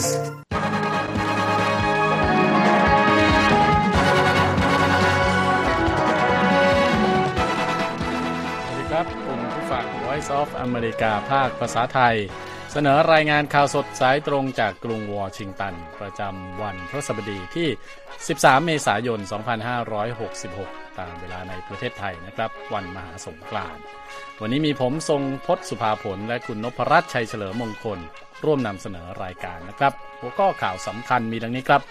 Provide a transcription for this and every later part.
News ครับคุณผู้ฟัง Voice of America ภาคภาษาไทย เสนอรายงานข่าวสดสายตรงจากกรุงวอชิงตัน ประจำวันพฤหัสบดีที่ 13 เมษายน 2566 ตามเวลาในประเทศไทยนะครับ วันมหาสงกรานต์วันนี้มีผมทรงพศสุภาผลและคุณนพรัตน์ชัยเฉลิมมงคล ร่วมนำเสนอรายการนะครับ หัวข้อข่าวสำคัญมีดังนี้ครับ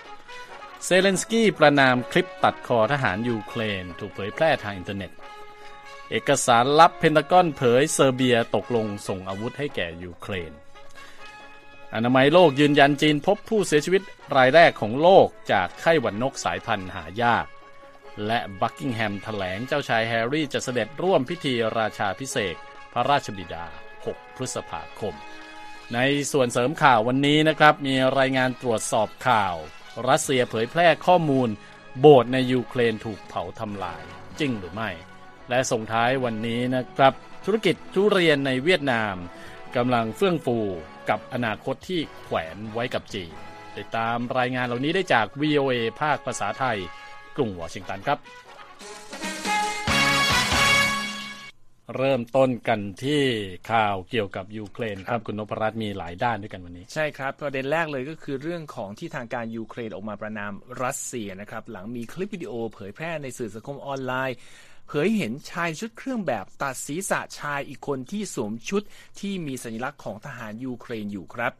เซเลนสกี้ประณามคลิปตัดคอทหารยูเครน ถูกเผยแพร่ทางอินเทอร์เน็ต เอกสารลับเพนตากอนเผยเซอร์เบียตกลงส่งอาวุธให้แก่ยูเครน อนามัยโลกยืนยันจีนพบผู้เสียชีวิตรายแรกของโลกจากไข้หวัดนกสายพันธุ์หายากและบักกิงแฮมแถลงเจ้าชายแฮร์รี่จะเสด็จร่วมพิธีราชาภิเษกพระราชบิดา 6 พฤษภาคม ในส่วนเสริมข่าววันนี้นะครับ มีรายงานตรวจสอบข่าว รัสเซียเผยแพร่ข้อมูล โบสถ์ในยูเครนถูกเผาทำลาย จริงหรือไม่ และส่งท้ายวันนี้นะครับ ธุรกิจทุเรียนในเวียดนามกำลังเฟื่องฟูกับอนาคตที่แขวนไว้กับจีนติดตามรายงานเหล่านี้ได้จาก VOA ภาคภาษาไทย กรุงวอชิงตันครับ เริ่มต้นกันที่ข่าวเกี่ยวกับยูเครนครับคุณนพรัตน์มีหลายด้านด้วยกันวันนี้ ใช่ครับประเด็นแรกเลยก็คือเรื่องของที่ทางการยูเครนออกมาประณามรัสเซียนะครับหลังมีคลิปวิดีโอเผยแพร่ในสื่อสังคมออนไลน์เผยเห็นชายชุดเครื่องแบบตัดศีรษะชายอีกคนที่สวมชุดที่มีสัญลักษณ์ของทหารยูเครนอยู่ครับ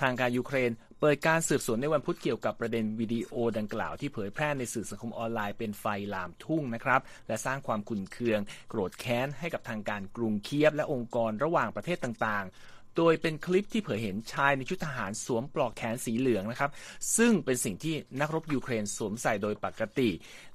ทางการยูเครนเปิดการสืบสวนในวันพุธเกี่ยวกับประเด็นวิดีโอดังกล่าวที่เผยแพร่ในสื่อสังคมออนไลน์เป็นไฟลามทุ่งนะครับ และสร้างความขุ่นเคือง โกรธแค้นให้กับทางการกรุงเคียบ และองค์กรระหว่างประเทศต่างๆโดยเป็นคลิปที่เผยเห็นชายในชุดทหารสวมปลอกแขนสีเหลืองนะครับ ซึ่งเป็นสิ่งที่นักรบยูเครนสวมใส่โดยปกติ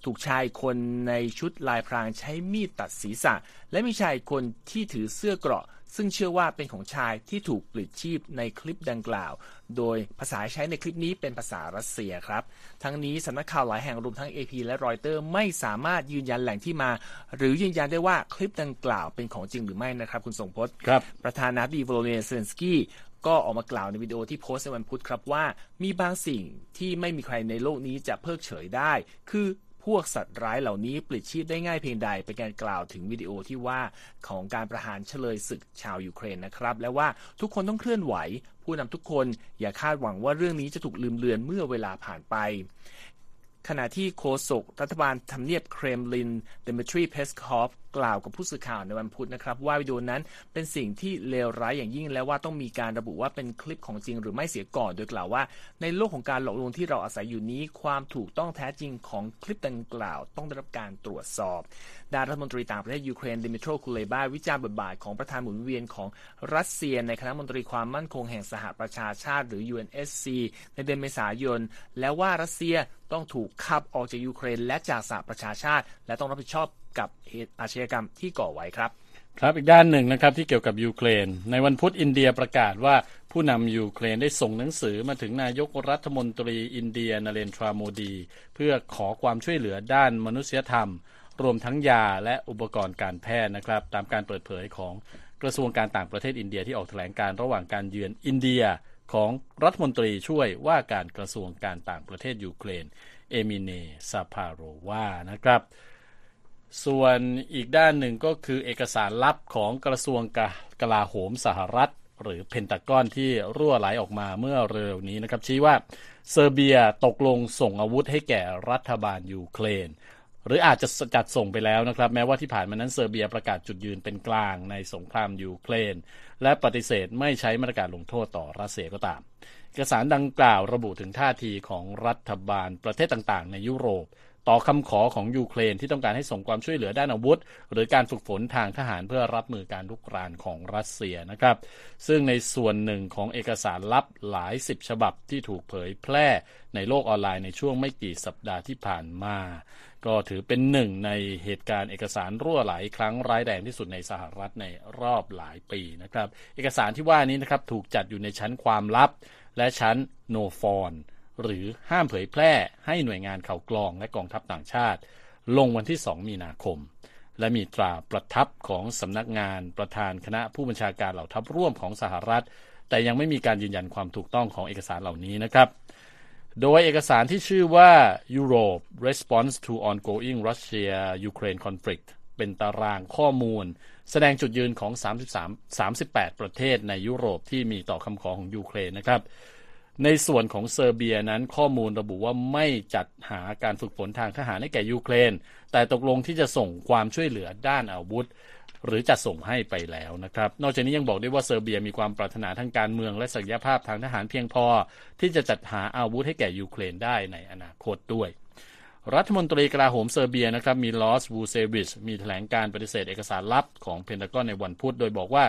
ถูกชายคนในชุดลายพรางใช้มีดตัดศีรษะ และมีชายคนที่ถือเสื้อเกราะ ซึ่งเชื่อว่าเป็นของชายที่ถูกปลิดชีพในคลิปดังกล่าว โดยภาษาใช้ในคลิปนี้เป็นภาษารัสเซียครับ ทั้งนี้สำนักข่าวหลายแห่งรวมทั้ง AP และรอยเตอร์ไม่สามารถยืนยันแหล่งที่มา หรือยืนยันได้ว่าคลิปดังกล่าวเป็นของจริงหรือไม่นะครับคุณทรงพจน์ครับประธานาธิบดีโวโลดีเมียร์เซเลนสกี้ก็ออกมากล่าวในวิดีโอที่โพสต์ในวันพุธครับว่า มีบางสิ่งที่ไม่มีใครในโลกนี้จะเพิกเฉยได้ คือ พวกสัตว์ร้ายเหล่านี้ปลิดชีพได้ง่ายเพียงใด เป็นการกล่าวถึงวิดีโอที่ว่าของการประหารเชลยศึกชาวยูเครนนะครับ และว่าทุกคนต้องเคลื่อนไหว ผู้นำทุกคนอย่าคาดหวังว่าเรื่องนี้จะถูกลืมเลือนเมื่อเวลาผ่านไป ขณะที่โฆษกรัฐบาลทำเนียบเครมลินเดมิทรีเพสคอฟกล่าวกับผู้สื่อข่าวในวันพุธนะครับ ว่าวิดีโอนั้นเป็นสิ่งที่เลวร้ายอย่างยิ่งและว่าต้องมีการระบุว่าเป็นคลิปของจริงหรือไม่เสียก่อน โดยกล่าวว่าในโลกของการหลอกลวงที่เราอาศัยอยู่นี้ ความถูกต้องแท้จริงของคลิปดังกล่าว ต้องได้รับการตรวจสอบด้านรัฐมนตรีต่างประเทศยูเครนดิมิโตรคูเลบาวิจารณ์บทบาทของประธานหมุนเวียนของรัสเซียในคณะมนตรีความมั่นคงแห่งสหประชาชาติ หรือ UNSC ในเดือนเมษายน แล้วว่ารัสเซีย ต้องถูกขับออกจากยูเครน และจากสหประชาชาติ และต้องรับผิดชอบกับเหตุอาชญากรรมที่ก่อไว้ครับ ครับอีกด้านหนึ่งนะครับที่เกี่ยวกับยูเครน ในวันพุธอินเดียประกาศว่าผู้นำยูเครนได้ส่งหนังสือมาถึงนายกรัฐมนตรีอินเดียนาเรนทราโมดี เพื่อขอความช่วยเหลือด้านมนุษยธรรม รวมทั้งยาและอุปกรณ์การแพทย์นะครับ ตามการเปิดเผยของกระทรวงการต่างประเทศอินเดียที่ออกแถลงการณ์ระหว่างการเยือนอินเดีย ของรัฐมนตรีช่วยว่าการกระทรวงการต่างประเทศยูเครน เอมิเนซาพาโรวานะครับ ส่วนอีกด้านหนึ่งก็คือเอกสารลับของกระทรวงกลาโหมสหรัฐ หรือเพนตากอนที่รั่วไหลออกมาเมื่อเร็วนี้นะครับชี้ว่าเซอร์เบียตกลงส่งอาวุธให้แก่รัฐบาลยูเครน หรืออาจจะจัดส่งไปแล้วนะครับ แม้ว่าที่ผ่านมานั้นเซอร์เบียประกาศจุดยืนเป็นกลางในสงครามยูเครน และปฏิเสธไม่ใช้มาตรการลงโทษต่อรัสเซียก็ตาม เอกสารดังกล่าวระบุถึงท่าทีของรัฐบาลประเทศต่างๆ ในยุโรป ต่อคำขอของยูเครนที่ต้องการให้ส่งความช่วยเหลือด้านอาวุธ หรือการฝึกฝนทางทหารเพื่อรับมือการลุกรานของรัสเซียนะครับ ซึ่งในส่วนหนึ่งของเอกสารลับหลายสิบฉบับที่ถูกเผยแพร่ในโลกออนไลน์ในช่วงไม่กี่สัปดาห์ที่ผ่านมา ก็ถือเป็นหนึ่งในเหตุการณ์เอกสารรั่วไหลครั้งร้ายแรงที่สุดในสหรัฐในรอบหลายปีนะครับ เอกสารที่ว่านี้นะครับถูกจัดอยู่ในชั้นความลับ และชั้นโนฟอนหรือห้ามเผยแพร่ให้หน่วยงานข่าวกรองและกองทัพต่างชาติ ลงวันที่ 2 มีนาคม และมีตราประทับของสำนักงานประธานคณะผู้บัญชาการเหล่าทัพร่วมของสหรัฐ แต่ยังไม่มีการยืนยันความถูกต้องของเอกสารเหล่านี้นะครับ โดยเอกสารที่ชื่อว่า Europe Response to Ongoing Russia-Ukraine Conflict เป็นตารางข้อมูล แสดงจุดยืนของ 33 38 ประเทศในยุโรปที่มีต่อคำขอของยูเครนนะครับ ในส่วนของเซอร์เบียนั้นข้อมูลระบุว่าไม่จัดหาการฝึกฝนทางทหารให้แก่ยูเครน แต่ตกลงที่จะส่งความช่วยเหลือด้านอาวุธ หรือจะส่งให้ไปแล้วนะครับ นอกจากนี้ยังบอกได้ว่าเซอร์เบียมีความปรารถนาทางการเมืองและศักยภาพทางทหารเพียงพอ ที่จะจัดหาอาวุธให้แก่ยูเครนได้ในอนาคตด้วยรัฐมนตรีกลาโหมเซอร์เบียนะครับมีลอสวูเซวิชมีแถลงการณ์ปฏิเสธเอกสารลับของเพนทากอนในวันพุธโดยบอกว่า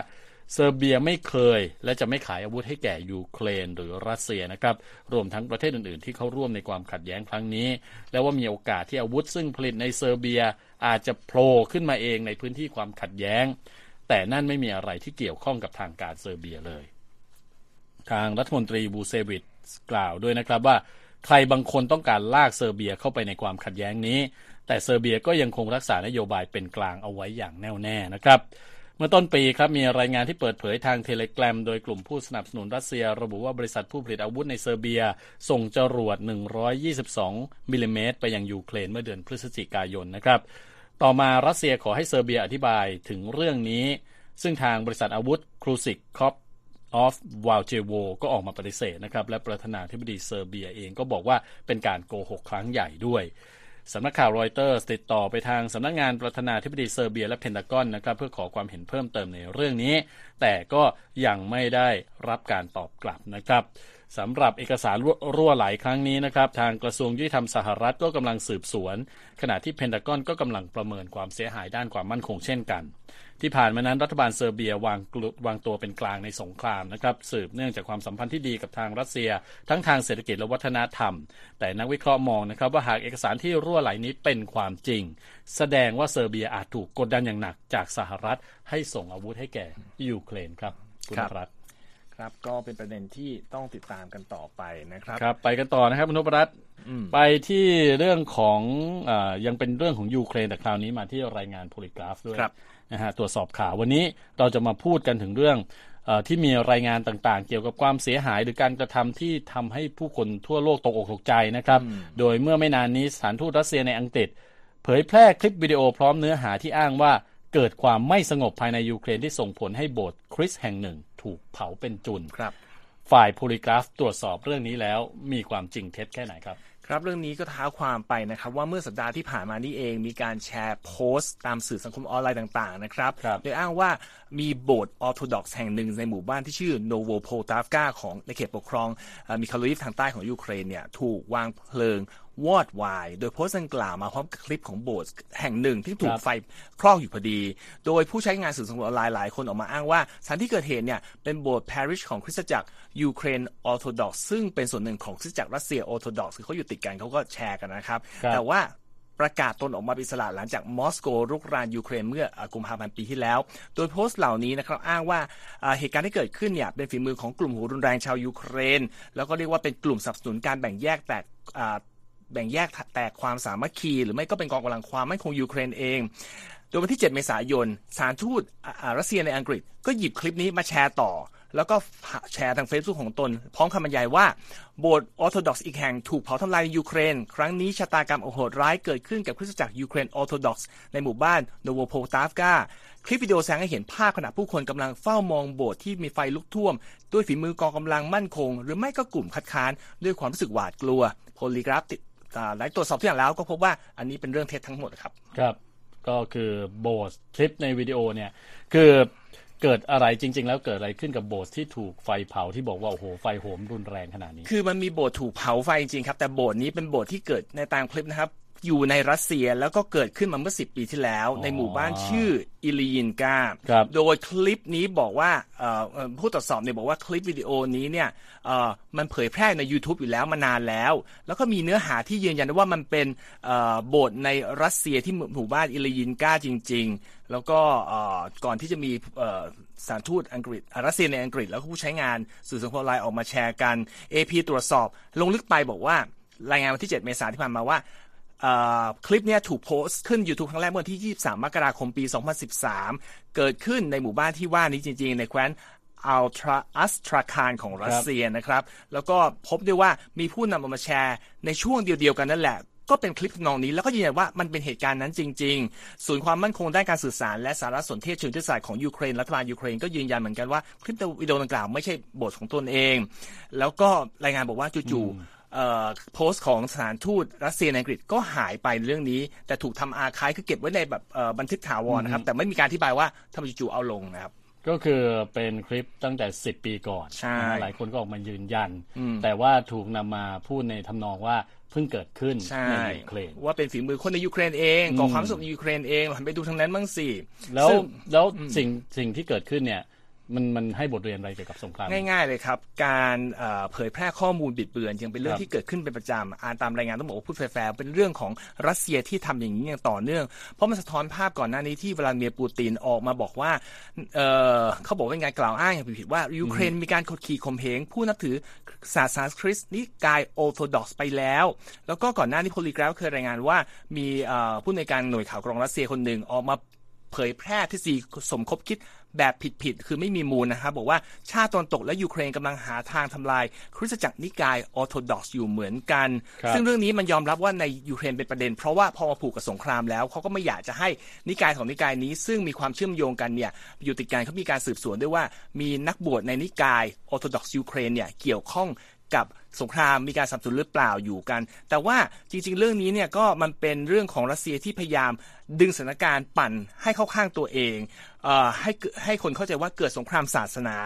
เซอร์เบียไม่เคย และจะไม่ขายอาวุธให้แก่ยูเครนหรือรัสเซียนะครับรวมทั้งประเทศอื่นๆ ที่เข้าร่วมในความขัดแย้งครั้งนี้ และว่ามีโอกาสที่อาวุธซึ่งผลิตในเซอร์เบีย อาจจะโผล่ขึ้นมาเองในพื้นที่ความขัดแย้ง แต่นั่นไม่มีอะไรที่เกี่ยวข้องกับทางการเซอร์เบียเลย ทางรัฐมนตรีวูเซวิชกล่าวด้วยนะครับว่าใครบางคนต้องการลากเซอร์เบียเข้าไปในความขัดแย้งนี้ แต่เซอร์เบียก็ยังคงรักษานโยบายเป็นกลางเอาไว้อย่างแน่วแน่นะครับเมื่อต้นปีครับมีรายงานที่เปิดเผยทางเทเลกรามโดยกลุ่มผู้สนับสนุนรัสเซีย ระบุว่าบริษัทผู้ผลิตอาวุธในเซอร์เบีย ส่งจรวด 122 มิลลิเมตรไปยังยูเครนเมื่อเดือนพฤศจิกายนนะครับ ต่อมารัสเซียขอให้เซอร์เบียอธิบายถึงเรื่องนี้ ซึ่งทางบริษัทอาวุธครูซิก Corp of วาลเจโวก็ออกมาปฏิเสธนะครับ และประธานาธิบดีเซอร์เบียเองก็บอกว่าเป็นการโกหกครั้งใหญ่ด้วยสำนักข่าวรอยเตอร์ติดต่อไปทางสำนักงานประธานาธิบดีเซอร์เบียและเพนทากอนนะครับ เพื่อขอความเห็นเพิ่มเติมในเรื่องนี้ แต่ก็ยังไม่ได้รับการตอบกลับนะครับ สำหรับเอกสารรั่วไหลครั้งนี้นะครับ ทางกระทรวงยุติธรรมสหรัฐก็กำลังสืบสวน ขณะที่เพนทากอนก็กำลังประเมินความเสียหายด้านความมั่นคงเช่นกัน ที่ผ่านมานั้นรัฐบาลเซอร์เบียวางกลุวางตัวเป็นกลางในสงครามนะครับสืบเนื่องจากความสัมพันธ์ที่ดีกับทางรัสเซีย ทั้งทางเศรษฐกิจและวัฒนธรรม แต่นักวิเคราะห์มองนะครับว่าหากเอกสารที่รั่วไหลนี้เป็นความจริง แสดงว่าเซอร์เบียอาจถูกกดดันอย่างหนักจากสหรัฐให้ส่งอาวุธให้แก่ยูเครนครับคุณรัฐ ครับ ก็เป็นประเด็นที่ต้องติดตามกันต่อไปนะครับครับ ไปกันต่อนะครับคุณนพรัตน์ไปที่เรื่องของอยังเป็นเรื่องของยูเครนแต่คราวนี้มาที่รายงานโพลิกราฟด้วยนะฮะตรวจสอบข่าววันนี้เราจะมาพูดกันถึงเรื่องอที่มีรายงานต่างๆ เกี่ยวกับความเสียหายหรือการกระทำที่ทำให้ผู้คนทั่วโลกตกอกตกใจนะครับ โดยเมื่อไม่นานนี้สถานทูตรัสเซียในอังกฤษ เผยแพร่คลิปวิดีโอพร้อมเนื้อหาที่อ้างว่าเกิดความไม่สงบภายในยูเครนที่ส่งผลให้โบสถ์คริสต์แห่งหนึ่ง ถูกเผาเป็นจุณครับฝ่าย Polygraph ตรวจสอบเรื่องนี้แล้วมีความจริงเท็จแค่ไหนครับ ครับเรื่องนี้ก็เท้าความไปนะครับ ว่าเมื่อสัปดาห์ที่ผ่านมานี่เองมีการแชร์โพสต์ ตามสื่อสังคมออนไลน์ต่างๆนะครับครับโดยอ้างว่ามีโบสถ์ออร์โธดอกซ์แห่งหนึ่งในหมู่บ้านที่ชื่อโนโวโพตาฟกาของในเขตปกครองมิคาโลยิฟทางใต้ของยูเครนเนี่ยถูกวางเพลิง วอดวาย โดยโพสต์ดังกล่าวมาพร้อมกับคลิปของโบสถ์แห่งหนึ่งที่ถูกไฟคลอกอยู่พอดี โดยผู้ใช้งานสื่อสังคมออนไลน์หลายคนออกมาอ้างว่าสถานที่เกิดเหตุเนี่ยเป็นโบสถ์ parish ของคริสตจักรยูเครนออร์โธดอกซ์ซึ่งเป็นส่วนหนึ่งของคริสตจักรรัสเซียออร์โธดอกซ์คือเขาอยู่ติดกันเขาก็แชร์กันนะครับ แต่ว่าประกาศตนออกมาเป็นอิสระหลังจากมอสโกรุกรานยูเครนเมื่อกุมภาพันธ์ปีที่แล้ว โดยโพสต์เหล่านี้นะครับอ้างว่าเหตุการณ์ที่เกิดขึ้นเนี่ยเป็นฝีมือของกลุ่มหัวรุนแรงชาวยูเครน แล้วก็เรียกว่าเป็นกลุ่มสนับสนุนการแบ่งแยกแตก แบ่งแยกแตกความสามัคคี หรือไม่ก็เป็นกองกำลังความมั่นคงยูเครนเอง โดยวันที่ 7 เมษายนสถานทูตรัสเซียในอังกฤษ ก็หยิบคลิปนี้มาแชร์ต่อ แล้วก็แชร์ทางเฟซบุ๊กของตน พร้อมคำบรรยายว่า โบสถ์ออร์โธดอกซ์อีกแห่งถูกเผาทำลายในยูเครน ครั้งนี้ชะตากรรมโหดร้ายเกิดขึ้นกับคริสตจักรยูเครนออร์โธดอกซ์ในหมู่บ้านโนโวโพตาฟกาคลิปวิดีโอแสดงให้เห็นภาพขณะผู้คนกำลังเฝ้ามองโบสถ์ที่มีไฟลุกท่วม ด้วยฝีมือกองกำลังมั่นคง หรือไม่ก็กลุ่มคัดค้าน ด้วยความรู้สึกหวาดกลัวโพลีกราฟติด หลังตรวจสอบทุกอย่างแล้วก็พบว่าอันนี้เป็นเรื่องเท็จทั้งหมดครับ ครับก็คือโบสคลิปในวิดีโอเนี่ยคือเกิดอะไรจริง ๆ แล้วเกิดอะไรขึ้นกับโบสที่ถูกไฟเผาที่บอกว่าโอ้โหไฟโหมรุนแรงขนาดนี้ คือมันมีโบสถ์ถูกเผาไฟจริงครับแต่โบสถ์นี้เป็นโบสถ์ที่เกิดในตามคลิปนะครับ อยู่ในรัสเซียแล้วก็เกิดขึ้นมาเมื่อ 10 ปีที่แล้ว ในหมู่บ้านชื่ออิลียินกา โดยคลิปนี้บอกว่าผู้ตรวจสอบเนี่ยบอกว่าคลิปวิดีโอนี้เนี่ยมันเผยแพร่ใน YouTube อยู่แล้วมานานแล้ว แล้วก็มีเนื้อหาที่ยืนยันว่ามันเป็นโบสถ์ในรัสเซียที่หมู่บ้านอิลียินกาจริง ๆ แล้วก็ก่อนที่จะมีสถานทูตอังกฤษรัสเซียในอังกฤษ แล้วก็ผู้ใช้งานสื่อสังคมออนไลน์ออกมาแชร์กัน AP ตรวจสอบลงลึกไปบอกว่ารายงานวันที่ 7 เมษายนที่ผ่านมาว่า คลิปนี้ถูกโพสต์ขึ้น YouTube ครั้งแรกเมื่อที่ 23 มกราคมปี 2013 เกิดขึ้นในหมู่บ้านที่ว่านี้จริง ๆ ในแคว้นอัลทราอัสทราคารของรัสเซียนะครับ แล้วก็พบด้วยว่ามีผู้นำเอามาแชร์ในช่วงเดียวกันนั่นแหละก็เป็นคลิปทำนองนี้แล้วก็ยืนยันว่ามันเป็นเหตุการณ์นั้นจริง ๆ ศูนย์ความมั่นคงด้านการสื่อสารและสารสนเทศเชิงยุทธศาสตร์ของยูเครนรัฐบาลยูเครนก็ยืนยันเหมือนกันว่าคลิปวิดีโอดังกล่าวไม่ใช่โบสถ์ของตนเอง แล้วก็รายงานบอกว่าจู่ๆ โพสต์ของสถานทูตรัสเซียในอังกฤษก็หายไปในเรื่องนี้ แต่ถูกทำอาคายคือเก็บไว้ในแบบบันทึกถาวรนะครับ แต่ไม่มีการอธิบายว่าทำไมจู่ๆเอาลงนะครับ ก็คือเป็นคลิปตั้งแต่ 10 ปีก่อนใช่นะฮะหลายคนก็ออกมายืนยัน แต่ว่าถูกนำมาพูดในทำนองว่าเพิ่งเกิดขึ้นใช่ในยูเครนว่าเป็นฝีมือคนในยูเครนเองก่อความสงบในยูเครนเองหันไปดูทางนั้นบ้างสิแล้วซึ่งแล้วสิ่งสิ่งที่เกิดขึ้นเนี่ย มันมันให้บทเรียนอะไรเกี่ยวกับสงครามง่ายๆเลยครับ การเอ่อเผยแพร่ข้อมูลบิดเบือนยังเป็นเรื่อครังบที่เกิดขึ้นเป็นประจำอ่านตามรายงานต้องบอกว่าพูดแฟร์ๆเป็นเรื่องของรัสเซียที่ทำอย่างนี้อย่างต่อเนื่อง เพราะมันสะท้อนภาพก่อนหน้านี้ที่วลาดิเมียร์ปูตินออกมาบอกว่าเอ่อเขาบอกว่าเป็นการกล่าวอ้างอย่างผิดๆว่ายูเครนมีการกดขี่ข่มเหงผู้นับถือศาสนาคริสต์นิกายออร์โธดอกซ์ไปแล้ว แล้วก็ก่อนหน้านี้ Polygraph เคยรายงานว่ามีเอ่อผู้อำนวยการหน่วยข่าวกรองรัสเซียคนหนึ่งออกมา เผยแพร่ทฤษฎีสมคบคิดแบบผิดๆ คือไม่มีมูลนะครับ บอกว่าชาติตะวันตกและยูเครนกำลังหาทางทำลาย คริสตจักรนิกายออร์โธดอกซ์อยู่เหมือนกันครับซึ่งเรื่องนี้มันยอมรับว่าในยูเครนเป็นประเด็น เพราะว่าพอมาผูกกับสงครามแล้วเขาก็ไม่อยากจะให้นิกายของนิกายนี้ ซึ่งมีความเชื่อมโยงกันเนี่ยอยู่ติดกันเขามีการสืบสวนด้วยว่ามีนักบวชในนิกายออร์โธดอกซ์ยูเครนเนี่ยเกี่ยวข้องกับ สงครามมีการสนับสนุนหรือเปล่าอยู่กัน แต่ว่าจริง ๆ เรื่องนี้เนี่ยก็มันเป็นเรื่องของรัสเซียที่พยายามดึงสถานการณ์ปั่นให้เข้าข้างตัวเองเอ่อให้เกิดให้คนเข้าใจว่าเกิดสงครามศาสนา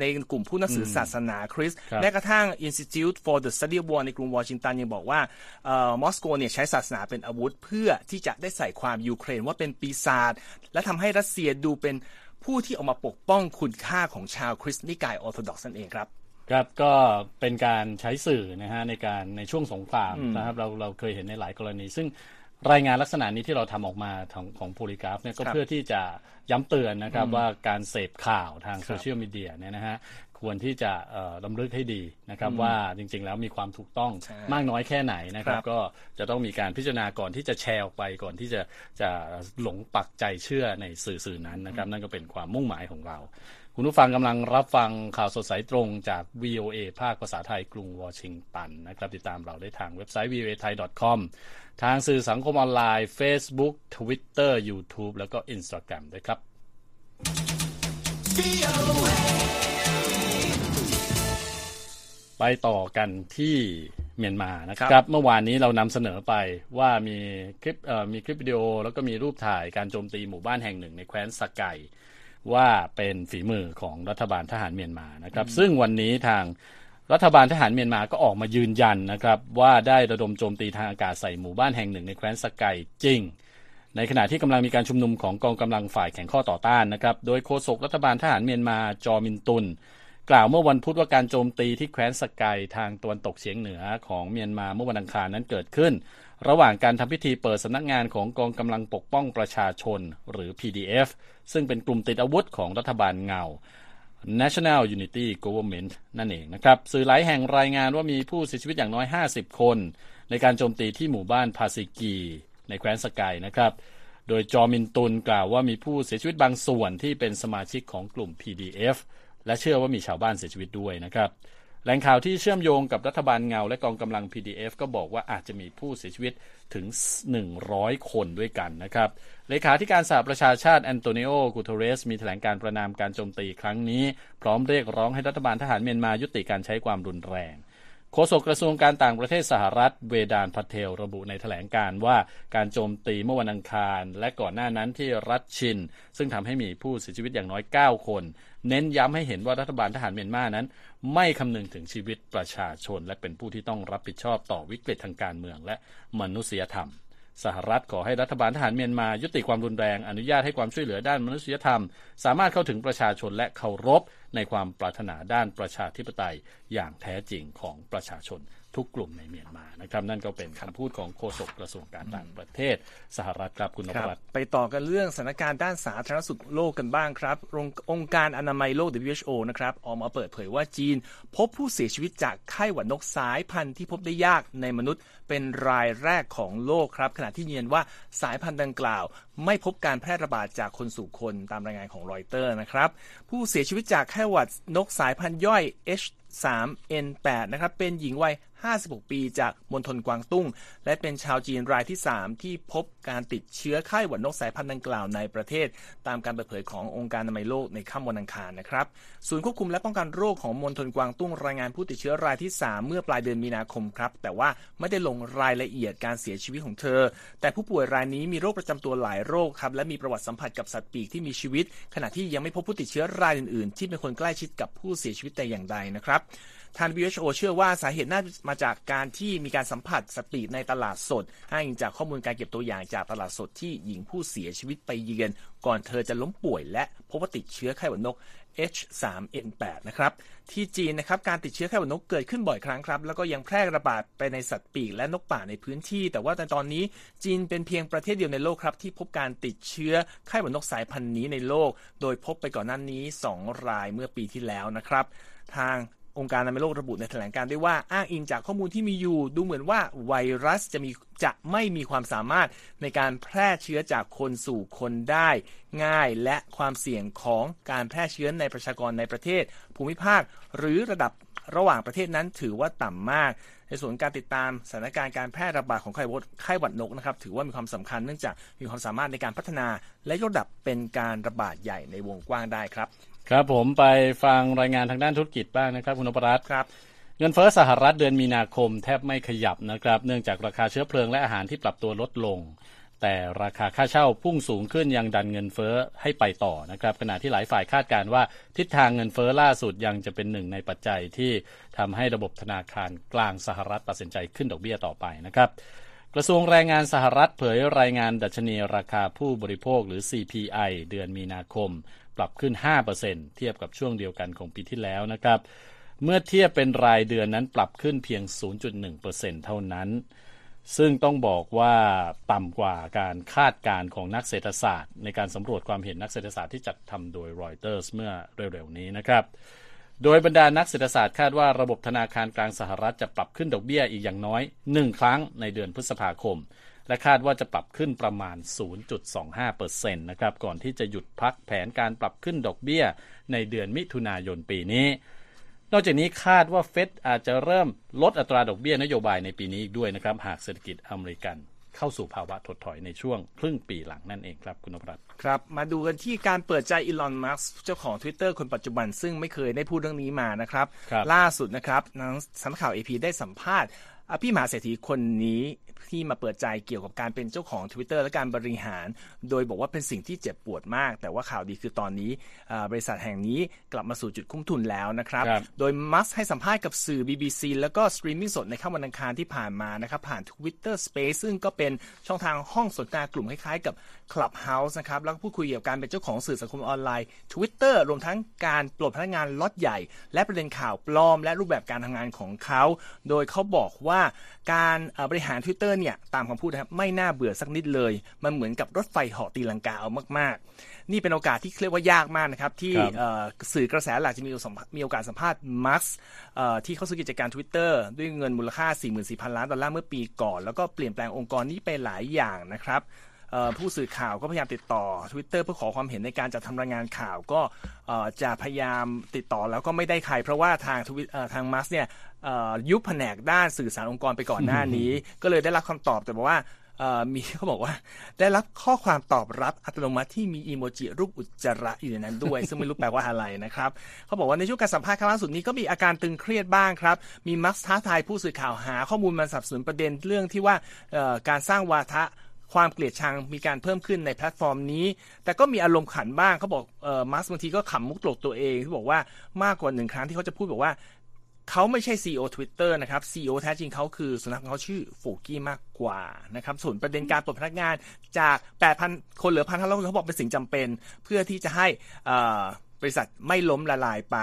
ในกลุ่มผู้นับถือศาสนาคริสต์ครับแม้กระทั่ง Institute for the Study of War ในกรุงวอชิงตันยังบอกว่าเอ่อมอสโกเนี่ยใช้ศาสนาเป็นอาวุธ เพื่อที่จะได้ใส่ความยูเครนว่าเป็นปีศาจและทำให้รัสเซียดูเป็นผู้ที่ออกมาปกป้องคุณค่าของชาวคริสต์นิกายออร์โธดอกซ์นั่นเองครับ ครับก็เป็นการใช้สื่อนะฮะในการในช่วงสงครามนะครับเราเราเคยเห็นในหลายกรณี ซึ่งรายงานลักษณะนี้ที่เราทำออกมาของของโพลีกราฟเนี่ยก็ครับเพื่อที่จะย้ำเตือนนะครับว่าการเสพข่าวทางโซเชียลมีเดียเนี่ยนะฮะควรที่จะเอ่อลำลึกให้ดีนะครับว่าจริงๆ แล้วมีความถูกต้องใช่มากน้อยแค่ไหนนะครับครับ ก็จะต้องมีการพิจารณาก่อนที่จะแชร์ออกไปก่อนที่จะจะหลงปักใจเชื่อในสื่อสื่อนั้นนะครับ นั่นก็เป็นความมุ่งหมายของเรา คุณผู้ฟังกำลังรับฟังข่าวสดสายตรงจาก VOA ภาคภาษาไทยกรุงวอชิงตันนะครับ ติดตามเราได้ทางเว็บไซต์ voa thai com ทางสื่อสังคมออนไลน์ Facebook Twitter YouTube แล้วก็ Instagram ด้วยครับ ไปต่อกันที่เมียนมานะคครัรับบเมื่อวานนี้เรานำเสนอไปว่ามีคลิปเอ่อมีคลิปวิดีโอ แล้วก็มีรูปถ่ายการโจมตีหมู่บ้านแห่งหนึ่งในแคว้นสกไก ว่าเป็นฝีมือของรัฐบาลทหารเมียนมานะครับ ซึ่งวันนี้ทางรัฐบาลทหารเมียนมาก็ออกมายืนยันนะครับ ว่าได้ระดมโจมตีทางอากาศใส่หมู่บ้านแห่งหนึ่งในแคว้นสกไกจริง ในขณะที่กำลังมีการชุมนุมของกองกำลังฝ่ายแข่งข้อต่อต้านนะครับ โดยโฆษกรัฐบาลทหารเมียนมาจอมินตุน กล่าวเมื่อวันพุธว่าการโจมตีที่แคว้นสกายทางตะวันตกเฉียงเหนือของเมียนมาเมื่อวันอังคารนั้นเกิดขึ้น ระหว่างการทำพิธีเปิดสำนักงานของกองกำลังปกป้องประชาชนหรือ PDF ซึ่งเป็นกลุ่มติดอาวุธของรัฐบาลเงา National Unity Government นั่นเองนะครับ สื่อหลายแห่งรายงานว่ามีผู้เสียชีวิตอย่างน้อย 50 คน ในการโจมตีที่หมู่บ้านพาซิกี ในแคว้นสกายนะครับ โดยจอมินตุนกล่าวว่ามีผู้เสียชีวิตบางส่วนที่เป็นสมาชิกของกลุ่ม PDF และเชื่อว่ามีชาวบ้านเสียชีวิตด้วยนะครับ แหล่งข่าวที่เชื่อมโยงกับรัฐบาลเงา และกองกำลัง PDF ก็บอกว่าอาจจะมีผู้เสียชีวิตถึง 100 คนด้วยกันนะครับ เลขาธิการสหประชาชาติแอนโตนิโอ กูเทเรส มีแถลงการประนามการโจมตีครั้งนี้ พร้อมเรียกร้องให้รัฐบาลทหารเมียนมายุติการใช้ความรุนแรงโฆษกกระทรวงการต่างประเทศสหรัฐเวดานต์ พาเทลระบุในแถลงการณ์ว่าการโจมตีเมื่อวันอังคาร และก่อนหน้านั้นที่รัฐชิน ซึ่งทำให้มีผู้เสียชีวิตอย่างน้อย 9 คน เน้นย้ำให้เห็นว่ารัฐบาลทหารเมียนมานั้น ไม่คำนึงถึงชีวิตประชาชน และเป็นผู้ที่ต้องรับผิดชอบต่อวิกฤตทางการเมืองและมนุษยธรรมสหรัฐขอให้รัฐบาลทหารเมียนมา ยุติความรุนแรง อนุญาตให้ความช่วยเหลือด้านมนุษยธรรม สามารถเข้าถึงประชาชนและเคารพในความปรารถนาด้านประชาธิปไตยอย่างแท้จริงของประชาชน ทุกกลุ่มในเมียนมานะครับ นั่นก็เป็นคำพูดของโฆษกกระทรวงการต่างประเทศสหรัฐครับคุณนพรัตน์ไปต่อกันเรื่องสถานการณ์ด้านสาธารณสุขโลกกันบ้างครับ องค์การอนามัยโลก WHO นะครับออกมาเปิดเผยว่าจีน พบผู้เสียชีวิตจากไข้หวัดนกสายพันธุ์ที่พบได้ยากในมนุษย์เป็นรายแรกของโลกครับ ขณะที่ยืนยันว่าสายพันธุ์ดังกล่าว ไม่พบการแพร่ระบาดจากคนสู่คนตามรายงานของรอยเตอร์นะครับผู้เสียชีวิตจากไข้หวัดนกสายพันธุ์ย่อย H H3N8 นะครับ เป็นหญิงวัย 56 ปีจากมณฑลกวางตุ้ง และเป็นชาวจีนรายที่ 3 ที่พบ การติดเชื้อไข้หวัดนกสายพันธุ์ดังกล่าวในประเทศ ตามการเปิดเผยขององค์การอนามัยโลกในค่ำวันอังคารนะครับศูนย์ควบคุมและป้องกันโรคของมณฑลกวางตุ้งรายงานผู้ติดเชื้อรายที่ 3 เมื่อปลายเดือนมีนาคมครับ แต่ว่าไม่ได้ลงรายละเอียดการเสียชีวิตของเธอ แต่ผู้ป่วยรายนี้มีโรคประจำตัวหลายโรคครับและมีประวัติสัมผัสกับสัตว์ปีกที่มีชีวิต ขณะที่ยังไม่พบผู้ติดเชื้อรายอื่นๆ ที่เป็นคนใกล้ชิดกับผู้เสียชีวิตแต่อย่างใดนะครับ ทาง WHO เชื่อว่าสาเหตุน่ามาจากการที่มีการสัมผัสสปีในตลาดสดอ้างอิงจากข้อมูลการเก็บตัวอย่างจากตลาดสดที่หญิงผู้เสียชีวิตไปเยือน ก่อนเธอจะล้มป่วยและพบว่าติดเชื้อไข้หวัดนก H3N8 นะครับที่จีนนะครับการติดเชื้อไข้หวัดนกเกิดขึ้นบ่อยครั้งครับ แล้วก็ยังแพร่ระบาดไปในสัตว์ปีกและนกป่าในพื้นที่ แต่ว่าในตอนนี้จีนเป็นเพียงประเทศเดียวในโลกครับที่พบการติดเชื้อไข้หวัดนกสายพันธุ์นี้ในโลก โดยพบไปก่อนหน้านี้ 2 รายเมื่อปีที่แล้วนะครับ ทาง องค์การอนามัยโลกระบุในแถลงการด้วยว่าอ้างอิงจากข้อมูลที่มีอยู่ ดูเหมือนว่าไวรัสจะมีจะไม่มีความสามารถในการแพร่เชื้อจากคนสู่คนได้ ง่ายและความเสี่ยงของการแพร่เชื้อในประชากรในประเทศ ภูมิภาค หรือระดับระหว่างประเทศนั้นถือว่าต่ำมาก ในส่วนการติดตามสถานการณ์การแพร่ระบาดของไข้หวัดไข้หวัดนกนะครับถือว่ามีความสำคัญเนื่องจากมีความสามารถในการพัฒนา และยกระดับเป็นการระบาดใหญ่ในวงกว้างได้ครับ ครับผมไปฟังรายงานทางด้านธุรกิจบ้างนะครับ คุณนพรัตน์ครับเงินเฟ้อสหรัฐเดือนมีนาคมแทบไม่ขยับนะครับ เนื่องจากราคาเชื้อเพลิงและอาหารที่ปรับตัวลดลง แต่ราคาค่าเช่าพุ่งสูงขึ้นยังดันเงินเฟ้อให้ไปต่อนะครับ ขณะที่หลายฝ่ายคาดการว่าทิศทางเงินเฟ้อล่าสุดยังจะเป็นหนึ่งในปัจจัยที่ทำให้ระบบธนาคารกลางสหรัฐตัดสินใจขึ้นดอกเบี้ยต่อไปนะครับ กระทรวงแรงงานสหรัฐเผยรายงานดัชนีราคาผู้บริโภคหรือ CPI เดือนมีนาคม ปรับขึ้น 5%เทียบกับช่วงเดียวกันของปีที่แล้วนะครับ เมื่อเทียบเป็นรายเดือนนั้นปรับขึ้นเพียง 0.1%เท่านั้น ซึ่งต้องบอกว่าต่ำกว่าการคาดการณ์ของนักเศรษฐศาสตร์ ในการสำรวจความเห็นนักเศรษฐศาสตร์ที่จัดทำโดยรอยเตอร์สเมื่อเร็วๆนี้นะครับ โดยบรรดานักเศรษฐศาสตร์คาดว่าระบบธนาคารกลางสหรัฐจะปรับขึ้นดอกเบี้ยอีกอย่างน้อย 1 ครั้งในเดือนพฤษภาคม และคาดว่าจะปรับขึ้นประมาณ 0.25%นะครับก่อนที่จะหยุดพักแผนการปรับขึ้นดอกเบี้ยในเดือนมิถุนายนปีนี้นอกจากนี้คาดว่าเฟดอาจจะเริ่มลดอัตราดอกเบี้ยนโยบายในปีนี้อีกด้วยนะครับหากเศรษฐกิจอเมริกัน เข้าสู่ภาวะถดถอยในช่วงครึ่งปีหลังนั่นเองครับคุณนพรัตน์ครับ มาดูกันที่การเปิดใจอีลอนมัสเจ้าของ Twitter คนปัจจุบันซึ่งไม่เคยได้พูดเรื่องนี้มานะครับครับล่าสุดนะครับสำนักข่าวเอพีได้สัมภาษณ์พี่มหาเศรษฐีคนนี้ที่มาเปิดใจเกี่ยวกับการเป็นเจ้าของ Twitter และการบริหาร โดยบอกว่าเป็นสิ่งที่เจ็บปวดมาก แต่ว่าข่าวดีคือตอนนี้บริษัทแห่งนี้กลับมาสู่จุดคุ้มทุนแล้วนะครับโดยมัสก์ให้สัมภาษณ์กับสื่อ BBC แล้วก็สตรีมมิ่งสดในค่ำวันอังคารที่ผ่านมานะครับผ่าน Twitter Space ซึ่งก็เป็นช่องทางห้องสนทนากลุ่มคล้ายๆกับ Clubhouse นะครับแล้วก็พูดคุยเกี่ยวกับการเป็นเจ้าของสื่อสังคมออนไลน์ Twitter รวมทั้งการปลดพนักงานล็อตใหญ่ และประเด็นข่าวปลอม และรูปแบบการทำงานของเขา โดยเขาบอกว่าการบริหาร Twitter เนี่ยตามคำพูดนะครับไม่น่าเบื่อสักนิดเลย มันเหมือนกับรถไฟเหาะตีลังกาเอามาก ๆ นี่เป็นโอกาสที่เรียกว่ายากมากนะครับ ที่สื่อกระแสหลักจะมีมีโอกาสสัมภาษณ์มาร์คที่เขาซื้อกิจการ Twitter ด้วยเงินมูลค่า 44,000 ล้านดอลลาร์เมื่อปีก่อน แล้วก็เปลี่ยนแปลงองค์กรนี้ไปหลายอย่างนะครับ ผู้สื่อข่าวก็พยายามติดต่อ Twitter เพื่อขอความเห็นในการจัดทำรายงานข่าวก็จะพยายามติดต่อแล้วก็ไม่ได้ใคร เพราะว่าทางทวิทางมัสเนี่ยยุบแผนกด้านสื่อสารองค์กรไปก่อนหน้านี้ ก็เลยได้รับคำตอบแต่บอกว่ามีเขาบอกว่าได้รับข้อความตอบรับอัตโนมัติที่มีอีโมจิรูปอุจจาระอยู่ในนั้นด้วย ซึ่งไม่รู้แปลว่าอะไรนะครับเขาบอกว่าในช่วงการสัมภาษณ์ครั้งล่าสุดนี้ก็มีอาการตึงเครียดบ้างครับ มีมักท้าทายผู้สื่อข่าวหาข้อมูลมาสับสนประเด็นเรื่องที่ว่าการสร้างวาทะ ความเกลียดชังมีการเพิ่มขึ้นในแพลตฟอร์มนี้ แต่ก็มีอารมณ์ขันบ้างเขาบอกเออมาร์สบางทีก็ขำมุกตลกตัวเองที่บอกว่ามากกว่าหนึ่งครั้งที่เขาจะพูดบอกว่าเขาไม่ใช่ CEO Twitter นะครับ CEO แท้จริงเขาคือสุนัขเขาชื่อฟูกี้มากกว่านะครับส่วนประเด็นการปลดพนักงานจาก 8,000 คนเหลือพันห้าร้อยคนเขาบอกเป็นสิ่งจำเป็น เพื่อที่จะให้ บริษัทไม่ล้มละลายไป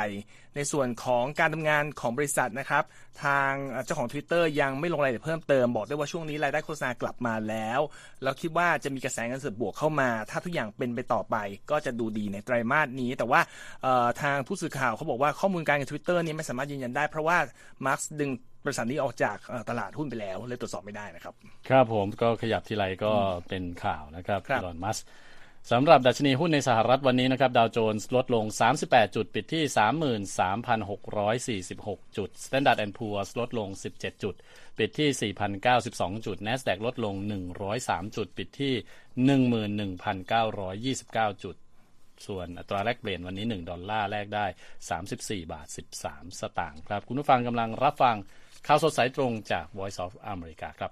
ในส่วนของการทำงานของบริษัทนะครับ ทางเจ้าของ Twitter ยังไม่ลงรายละเอียดเพิ่มเติมบอกได้ว่าช่วงนี้รายได้โฆษณากลับมาแล้วแล้วคิดว่าจะมีกระแสเงินสดบวกเข้ามา ถ้าทุกอย่างเป็นไปต่อไป ก็จะดูดีในไตรมาสนี้ แต่ว่าทางผู้สื่อข่าวเขาบอกว่าข้อมูลการเงินทวิตเตอร์นี้ไม่สามารถยืนยันได้เพราะว่ามาร์กดึงบริษัทนี้ออกจากตลาดหุ้นไปแล้วเลยตรวจสอบไม่ได้นะครับ ครับผมก็ขยับทีไรก็เป็นข่าวนะครับครับอีลอนมัสก์ สำหรับดัชนีหุ้นในสหรัฐวันนี้นะครับดาวโจนส์ลดลง 38 จุดปิดที่ 33,646 จุด Standard and Poor's ลดลง 17 จุด ปิดที่ 4,092 จุด NASDAQ ลดลง 103 จุด ปิดที่ 11,929 จุด ส่วนอัตราแลกเปลี่ยนวันนี้ 1 ดอลลาร์แลกได้ 34 บาท 13 สตางค์ครับ คุณผู้ฟังกำลังรับฟังข่าวสดสายตรงจาก Voice of America ครับ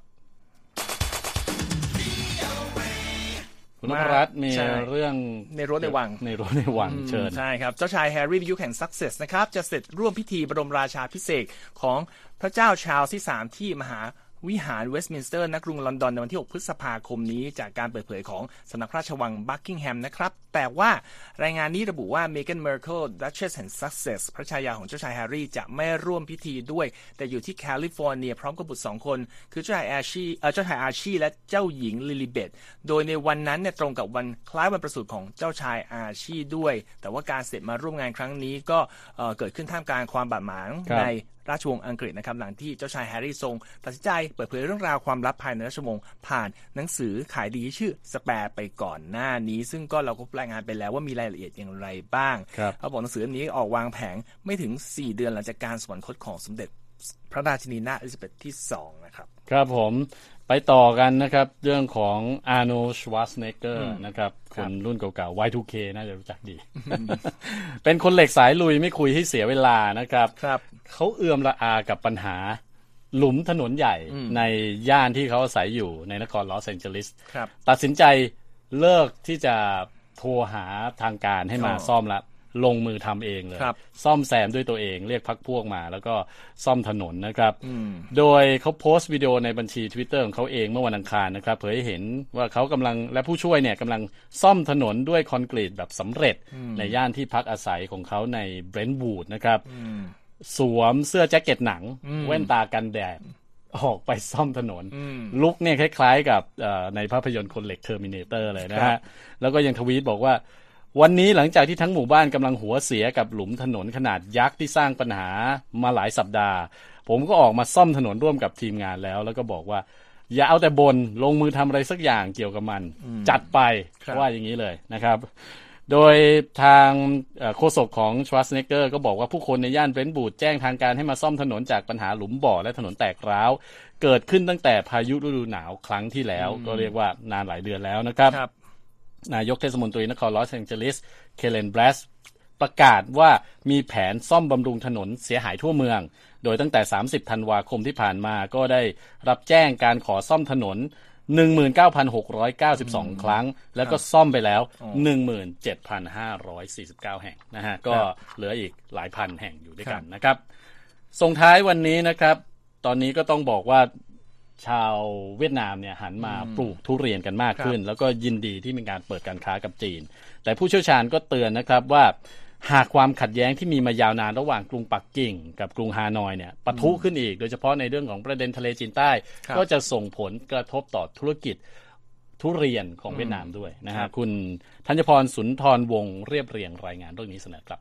คุณนพรัตน์มีใช่เรื่องในรั้วในวังในรั้วในวังเชิญใช่ครับ เจ้าชายแฮร์รี่ดยุคแห่งซัสเซกซ์นะครับ จะเสด็จร่วมพิธีบรมราชาภิเษกของพระเจ้าชาร์ลส์ที่3ที่มหา วิหารเวสต์มินสเตอร์ณ กรุงลอนดอนในวันที่ 6 พฤษภาคมนี้ จากการเปิดเผยของสำนักพระราชวังบักกิงแฮมนะครับ แต่ว่ารายงานนี้ระบุว่าเม g ก n นเมอร์เคิลดัชเชสแห่งซักเซสพระชายาของเจ้าชายแฮร์รี่จะไม่ร่วมพิธีด้วย แต่อยู่ที่แคลิฟอร์เนียพร้อมกับบุตรสองคน คือเจ้าชายอาชีเอ่อเจ้าชายอาชีและเจ้าหญิงลิลิเบตโดยในวันนั้นเนี่ยตรงกับวันคล้ายวันประสูติของเจ้าชายอาชีด้วย แต่ว่าการเสร็จมาร่วมงานครั้งนี้ก็เอ่อเกิดขึ้นท่ามกลางความบาดหมางครับในราชวงศ์อังกฤษนะครับหลังที่เจ้าชายแฮร์รี่ทรงตัดสินใจเปิดเผยเรื่องราวความลับภายในราชวงศ์ผ่านหนังสือขายดีชื่อสแปร์ไปก่อนหน้านี้ ซึ่งก็เราก็รายงานไปแล้วว่ามีรายละเอียดอย่างไรบ้างครับเขาบอกหนังสือเล่มนี้ออกวางแผงไม่ถึง 4 เดือนหลังจากการสวรรคตของสมเด็จพระราชินีนาถอลิซาเบธที่ 2 นะครับ ครับผม ไปต่อกันนะครับ เรื่องของอาร์โนชว a สเนเกอร์นะครับคครับนรุ่นเก่าๆ Y2K น่าจะรู้จักดี เป็นคนเหล็กสายลุยไม่คุยให้เสียเวลานะครับครับ เขาเอื่อมละอากับปัญหาหลุมถนนใหญ่ในย่านที่เขาอาศัยอยู่ในนครลอสแองเจลิสครับตัดสินใจเลิกที่จะโทรหาทางการให้มาอ๋อซ่อมละ ลงมือทำเองเลยครับซ่อมแซมด้วยตัวเอง เรียกพรรคพวกมา แล้วก็ซ่อมถนนนะครับอืมโดยเขาโพสต์วิดีโอในบัญชี Twitter ของเขาเองเมื่อวันอังคารนะครับ เผยให้เห็นว่าเขากำลังและผู้ช่วยเนี่ยกำลังซ่อมถนนด้วยคอนกรีตแบบสำเร็จ ในย่านที่พักอาศัยของเขาในเบรนท์วูดนะครับอืมสวมเสื้อแจ็คเก็ตหนังอืมแว่นตากันแดดออกไปซ่อมถนนอืมลุคเนี่ยคล้าย ๆ กับเอ่อในภาพยนตร์คนเหล็กเทอร์มิเนเตอร์เลยนะครัฮะบแล้วก็ยังทวีตบอกว่า วันนี้หลังจากที่ทั้งหมู่บ้านกำลังหัวเสียกับหลุมถนนขนาดยักษ์ที่สร้างปัญหามาหลายสัปดาห์ ผมก็ออกมาซ่อมถนนร่วมกับทีมงานแล้ว แล้วก็บอกว่า อย่าเอาแต่บนลงมือทำอะไรสักอย่างเกี่ยวกับมัน จัดไปครับ ว่าอย่างนี้เลยนะครับ โดยทางเอ่อโฆษกของชว a สเนเกอร์ก็บอกว่าผู้คนในย่านเบรนท์บูดแจ้งทางการให้มาซ่อมถนนจากปัญหาหลุมบ่อและถนนแตกร้าว เกิดขึ้นตั้งแต่พายุฤดูหนาวครั้งที่แล้ว ก็เรียกว่านานหลายเดือนแล้วนะครับ ครับ นายกเทศมนตรีนครลอสแองเจลิส เคเลนบรสประกาศว่ามีแผนซ่อมบำรุงถนนเสียหายทั่วเมือง โดยตั้งแต่ 30 ธันวาคมที่ผ่านมาก็ได้รับแจ้งการขอซ่อมถนน 19,692 ครั้ง แล้วก็ซ่อมไปแล้ว 17,549 แห่งนะฮะ ก็เหลืออีกหลายพันแห่งอยู่ด้วยกันนะครับ ส่งท้ายวันนี้นะครับ ตอนนี้ก็ต้องบอกว่า ชาวเวียดนามเนี่ยหันมาปลูกทุเรียนกันมากขึ้น แล้วก็ยินดีที่มีการเปิดการค้ากับจีน แต่ผู้เชี่ยวชาญก็เตือนนะครับว่าหากความขัดแย้งที่มีมายาวนานระหว่างกรุงปักกิ่ง กับกรุงฮานอยเนี่ยปะทุขึ้นอีก โดยเฉพาะในเรื่องของประเด็นทะเลจีนใต้ครับก็จะส่งผลกระทบต่อธุรกิจทุเรียนของเวียดนามด้วยนะครัฮะบคุณธัญพรสุนทรวงศ์เรียบเรียงรายงานเรื่องนี้เสนอครับ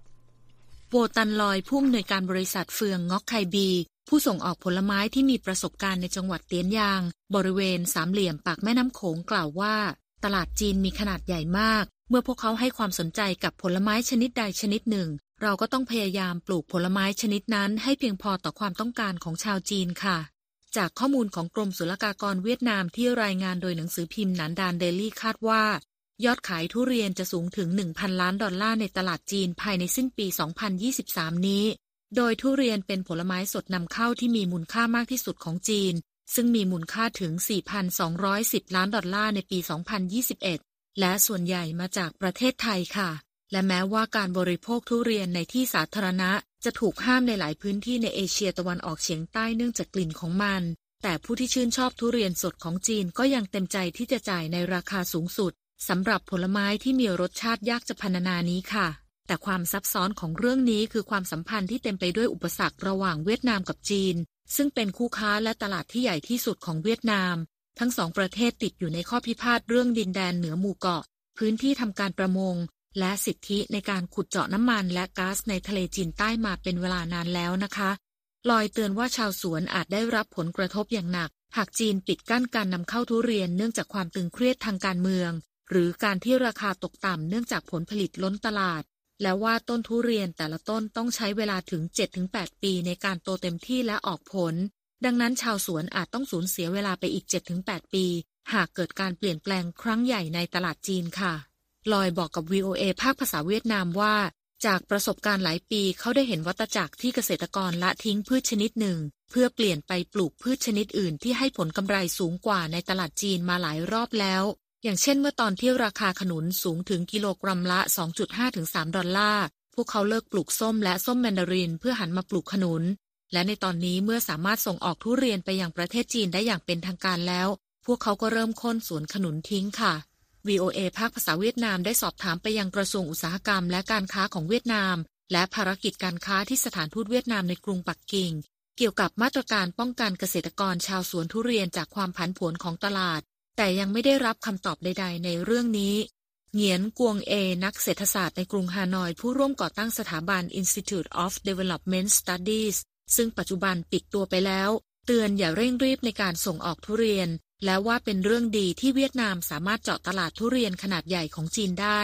โวตันลอยผู้อำนวยการบริษัทเฟืองงอกไคบี ผู้ส่งออกผลไม้ที่มีประสบการณ์ในจังหวัดเตี่ยนซาง บริเวณสามเหลี่ยมปากแม่น้ำโขงกล่าวว่า ตลาดจีนมีขนาดใหญ่มาก เมื่อพวกเขาให้ความสนใจกับผลไม้ชนิดใดชนิดหนึ่ง เราก็ต้องพยายามปลูกผลไม้ชนิดนั้น ให้เพียงพอต่อความต้องการของชาวจีนค่ะ จากข้อมูลของกรมศุลกากรเวียดนามที่รายงานโดยหนังสือพิมพ์หนานดานเดลี่คาดว่า ยอดขายทุเรียนจะสูงถึง 1,000 ล้านดอลลาร์ในตลาดจีนภายในสิ้นปี 2023 นี้ โดยทุเรียนเป็นผลไม้สดนำเข้าที่มีมูลค่ามากที่สุดของจีน ซึ่งมีมูลค่าถึง 4,210 ล้านดอลลาร์ในปี 2021 และส่วนใหญ่มาจากประเทศไทยค่ะ และแม้ว่าการบริโภคทุเรียนในที่สาธารณะ จะถูกห้ามในหลายพื้นที่ในเอเชียตะวันออกเฉียงใต้เนื่องจากกลิ่นของมัน แต่ผู้ที่ชื่นชอบทุเรียนสดของจีนก็ยังเต็มใจที่จะจ่ายในราคาสูงสุดสำหรับผลไม้ที่มีรสชาติยากจะพรรณนานี้ค่ะ แต่ความซับซ้อนของเรื่องนี้คือความสัมพันธ์ที่เต็มไปด้วยอุปสรรคระหว่างเวียดนามกับจีน ซึ่งเป็นคู่ค้าและตลาดที่ใหญ่ที่สุดของเวียดนาม ทั้งสองประเทศติดอยู่ในข้อพิพาทเรื่องดินแดนเหนือหมู่เกาะ พื้นที่ทำการประมง และสิทธิในการขุดเจาะน้ำมันและก๊าซในทะเลจีนใต้มาเป็นเวลานานแล้วนะคะลอยเตือนว่าชาวสวนอาจได้รับผลกระทบอย่างหนัก หากจีนปิดกั้นการนำเข้าทุเรียนเนื่องจากความตึงเครียดทางการเมือง หรือการที่ราคาตกต่ำเนื่องจากผลผลิตล้นตลาด และว่าต้นทุเรียนแต่ละต้นต้องใช้เวลาถึง 7-8 ปีในการโตเต็มที่และออกผล ดังนั้นชาวสวนอาจต้องสูญเสียเวลาไปอีก 7-8 ปี หากเกิดการเปลี่ยนแปลงครั้งใหญ่ในตลาดจีนค่ะ ลอยบอกกับ VOA ภาคภาษาเวียดนามว่า จากประสบการณ์หลายปีเขาได้เห็นวัตจักรที่เกษตรกรละทิ้งพืชชนิดหนึ่ง เพื่อเปลี่ยนไปปลูกพืชชนิดอื่นที่ให้ผลกำไรสูงกว่าในตลาดจีนมาหลายรอบแล้ว อย่างเช่นเมื่อตอนที่ราคาขนุนสูงถึงกิโลกรัมละ 2.5-3ดอลลาร์ พวกเขาเลิกปลูกส้มและส้มแมนดารินเพื่อหันมาปลูกขนุน และในตอนนี้เมื่อสามารถส่งออกทุเรียนไปยังประเทศจีนได้อย่างเป็นทางการแล้ว พวกเขาก็เริ่มค้นสวนขนุนทิ้งค่ะ VOA ภาคภาษาเวียดนามได้สอบถามไปยังกระทรวงอุตสาหกรรมและการค้าของเวียดนาม และภารกิจการค้าที่สถานทูตเวียดนามในกรุงปักกิ่ง เกี่ยวกับมาตรการป้องกันเกษตรกรชาวสวนทุเรียนจากความผันผวนของตลาด แต่ยังไม่ได้รับคำตอบใด ๆ ในเรื่องนี้ เหงียนกวงเอ นักเศรษฐศาสตร์ในกรุงฮานอย ผู้ร่วมก่อตั้งสถาบัน Institute of Development Studies ซึ่งปัจจุบันปิดตัวไปแล้ว เตือนอย่าเร่งรีบในการส่งออกทุเรียน และว่าเป็นเรื่องดีที่เวียดนามสามารถเจาะตลาดทุเรียนขนาดใหญ่ของจีนได้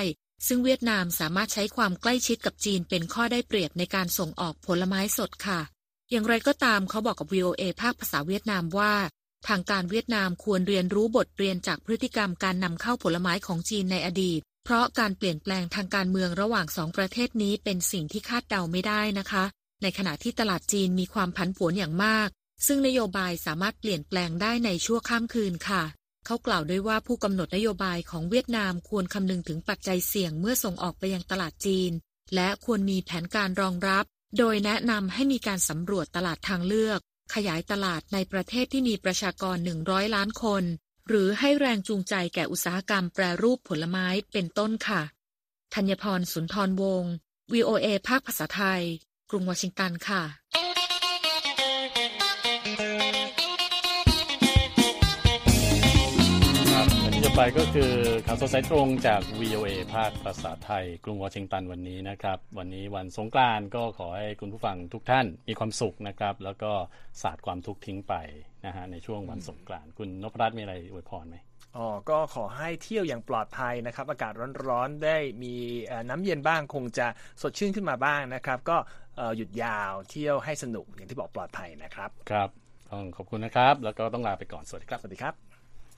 ซึ่งเวียดนามสามารถใช้ความใกล้ชิดกับจีนเป็นข้อได้เปรียบในการส่งออกผลไม้สดค่ะ อย่างไรก็ตามเขาบอกกับ VOA ภาคภาษาเวียดนามว่า ทางการเวียดนามควรเรียนรู้บทเรียนจากพฤติกรรมการนำเข้าผลไม้ของจีนในอดีต เพราะการเปลี่ยนแปลงทางการเมืองระหว่างสองประเทศนี้เป็นสิ่งที่คาดเดาไม่ได้นะคะ ในขณะที่ตลาดจีนมีความผันผวนอย่างมาก ซึ่งนโยบายสามารถเปลี่ยนแปลงได้ในชั่วข้ามคืนค่ะเขากล่าวด้วยว่าผู้กำหนดนโยบายของเวียดนามควรคำนึงถึงปัจจัยเสี่ยงเมื่อส่งออกไปยังตลาดจีน และควรมีแผนการรองรับ โดยแนะนำให้มีการสำรวจตลาดทางเลือก ขยายตลาดในประเทศที่มีประชากร 100 ล้านคน หรือให้แรงจูงใจแก่อุตสาหกรรมแปรรูปผลไม้เป็นต้นค่ะ ธัญพรสุนทรวงศ์ VOA ภาคภาษาไทย กรุงวอชิงตันค่ะ ไปก็คือข่าวสดสายตรงจาก VOA ภาคภาษาไทย กรุงวอชิงตันวันนี้นะครับ วันนี้วันสงกรานต์ก็ขอให้คุณผู้ฟังทุกท่านมีความสุขนะครับ แล้วก็สาดความทุกข์ทิ้งไปนะฮะในช่วงวันสงกรานต์คุณนพรัตน์มีอะไรอวยพรไหมอ๋อ ก็ขอให้เที่ยวอย่างปลอดภัยนะครับ อากาศร้อนๆ ได้มีเอ่อน้ำเย็นบ้างคงจะสดชื่นขึ้นมาบ้างนะครับ ก็เอ่อหยุดยาวเที่ยวให้สนุกอย่างที่บอกปลอดภัยนะครับ ครับต้องขอบคุณนะครับ แล้วก็ต้องลาไปก่อน สวัสดีครับ สวัสดีครับ